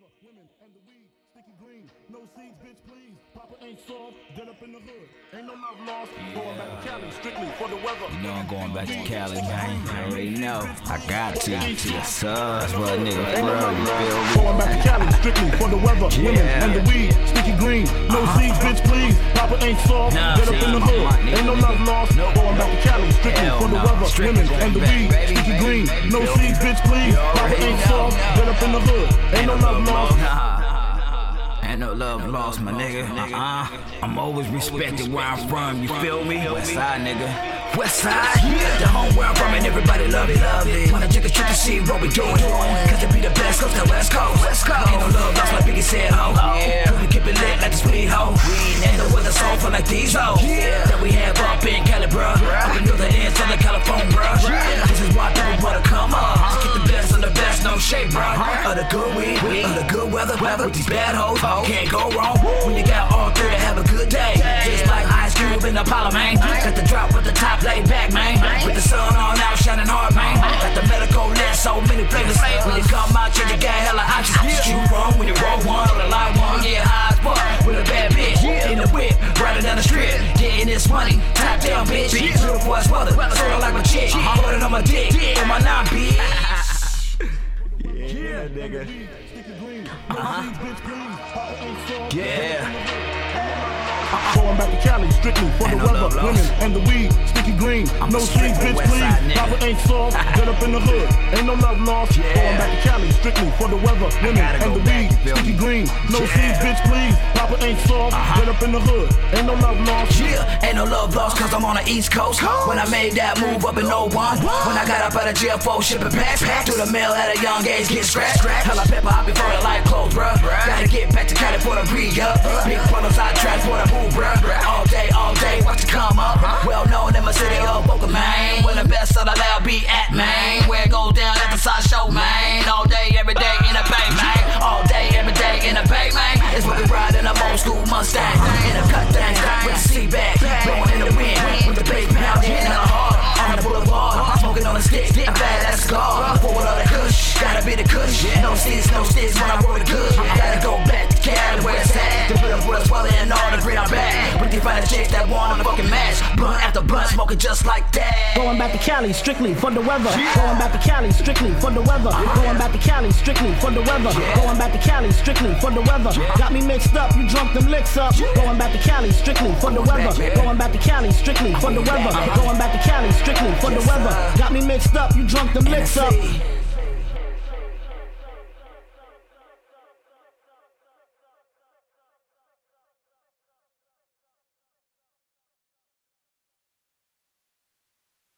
weather, women, and the weed. Sticky green, no seeds, bitch, please. Papa ain't soft, dead up in the hood. Ain't no love lost. Going back to Cali, strictly for the weather. You know I'm going back to Cali, gang. You already know. I got to. To your sons, but nigga, Ain't no love you lost. Going back to Cali, strictly for the weather, women, Yeah. and the weed. Sticky green, no uh-huh. seeds, bitch, please. Papa ain't soft, Nah, dead up in the hood. Ain't no love lost. Nope. Going back to Cali, strictly Hell for the no. weather, women, and the weed. Sticky green, no seeds, bitch, please. Papa ain't soft, dead up in the hood. Ain't no love lost. Nah. Ain't no love lost, my nigga. Uh-uh. I'm always respected where I'm from, you feel me? West side, nigga. West side, the home where I'm from, and everybody love it, love it. Wanna check a trick to see what we doing. Cause it be the best coast, the West Coast. West Coast. Ain't no love lost, like Biggie said, ho. Yeah. We keep it lit like the sweet ho. Ain't no other song for like these hoes. That we have up in Cali, bruh. Up in Northern end, Southern California, bruh. This is why people wanna come up. Just get the best of the best, no shade, bruh. Uh-huh. Of the good weed, of the good weather, weather. With these bad hoes, can't go wrong. When you got all three to have a good day. Just like Ice Cube in the Apollo, man. Got the drop with the top laid back, man. With the sun on out, shining hard, man. Got the medical lens, so many flavors. When you come out, you got hella options. You wrong when you roll one, or the light one, yeah, high as fuck. With a bad bitch in the whip, riding down the strip, getting this money. Top down, bitch. Beautiful as weather, sort like my chick. Put it on my dick, Uh-huh. Yeah, nigga. Sticky green, no seeds, bitch, please. Papa ain't soft. Yeah. Back to Cali, strictly for the Ain't no love weather, women, and the weed. Sticky green, I'm no seeds, bitch, please. Papa ain't soft, get up in the hood. Ain't no love lost. Yeah. Oh, Going back to Cali, strictly for the weather, women, and the weed. Sticky green, no Yeah. seeds, bitch, please. Papa ain't soft, uh-huh. get up in the hood. Ain't no love lost. Yeah, ain't no love lost cause I'm on the East Coast. When I made that move up in 01. When I got up out of jail for shipping packs. Through the mail at a young age, get scratched. Hella pepper hot before the light closed, bruh. Gotta get back to Cali for the re-up. Big funnels I be at, man. Where it goes down at the side show, man. All day, every day in the bay, man. All day, every day in the bay, man. It's what we ride in a old school Mustang. In a cut thing, with the seat back. Blowing in the wind, with the bass pounding in the heart. On the boulevard, smoking on a stick. I'm fat as a cigar. Forward the kush, gotta be the kush. No sticks, no sticks when I roll the good. Gotta go back to Cali where it's at. Up with us and all the green I'm back. With the fine chicks that want a fucking match. Blunt after blunt, smoking just like that. Going back to Cali, strictly for the weather. Going back to Cali, strictly for the weather. Going back to Cali, strictly for the weather. Going back to Cali, strictly for the weather. Got me mixed up, you drunk them licks up. Going back to Cali, strictly for the weather. Going back to Cali, strictly for the weather. Going back to Cali, strictly for the weather. Got me mixed up, you drunk them licks up.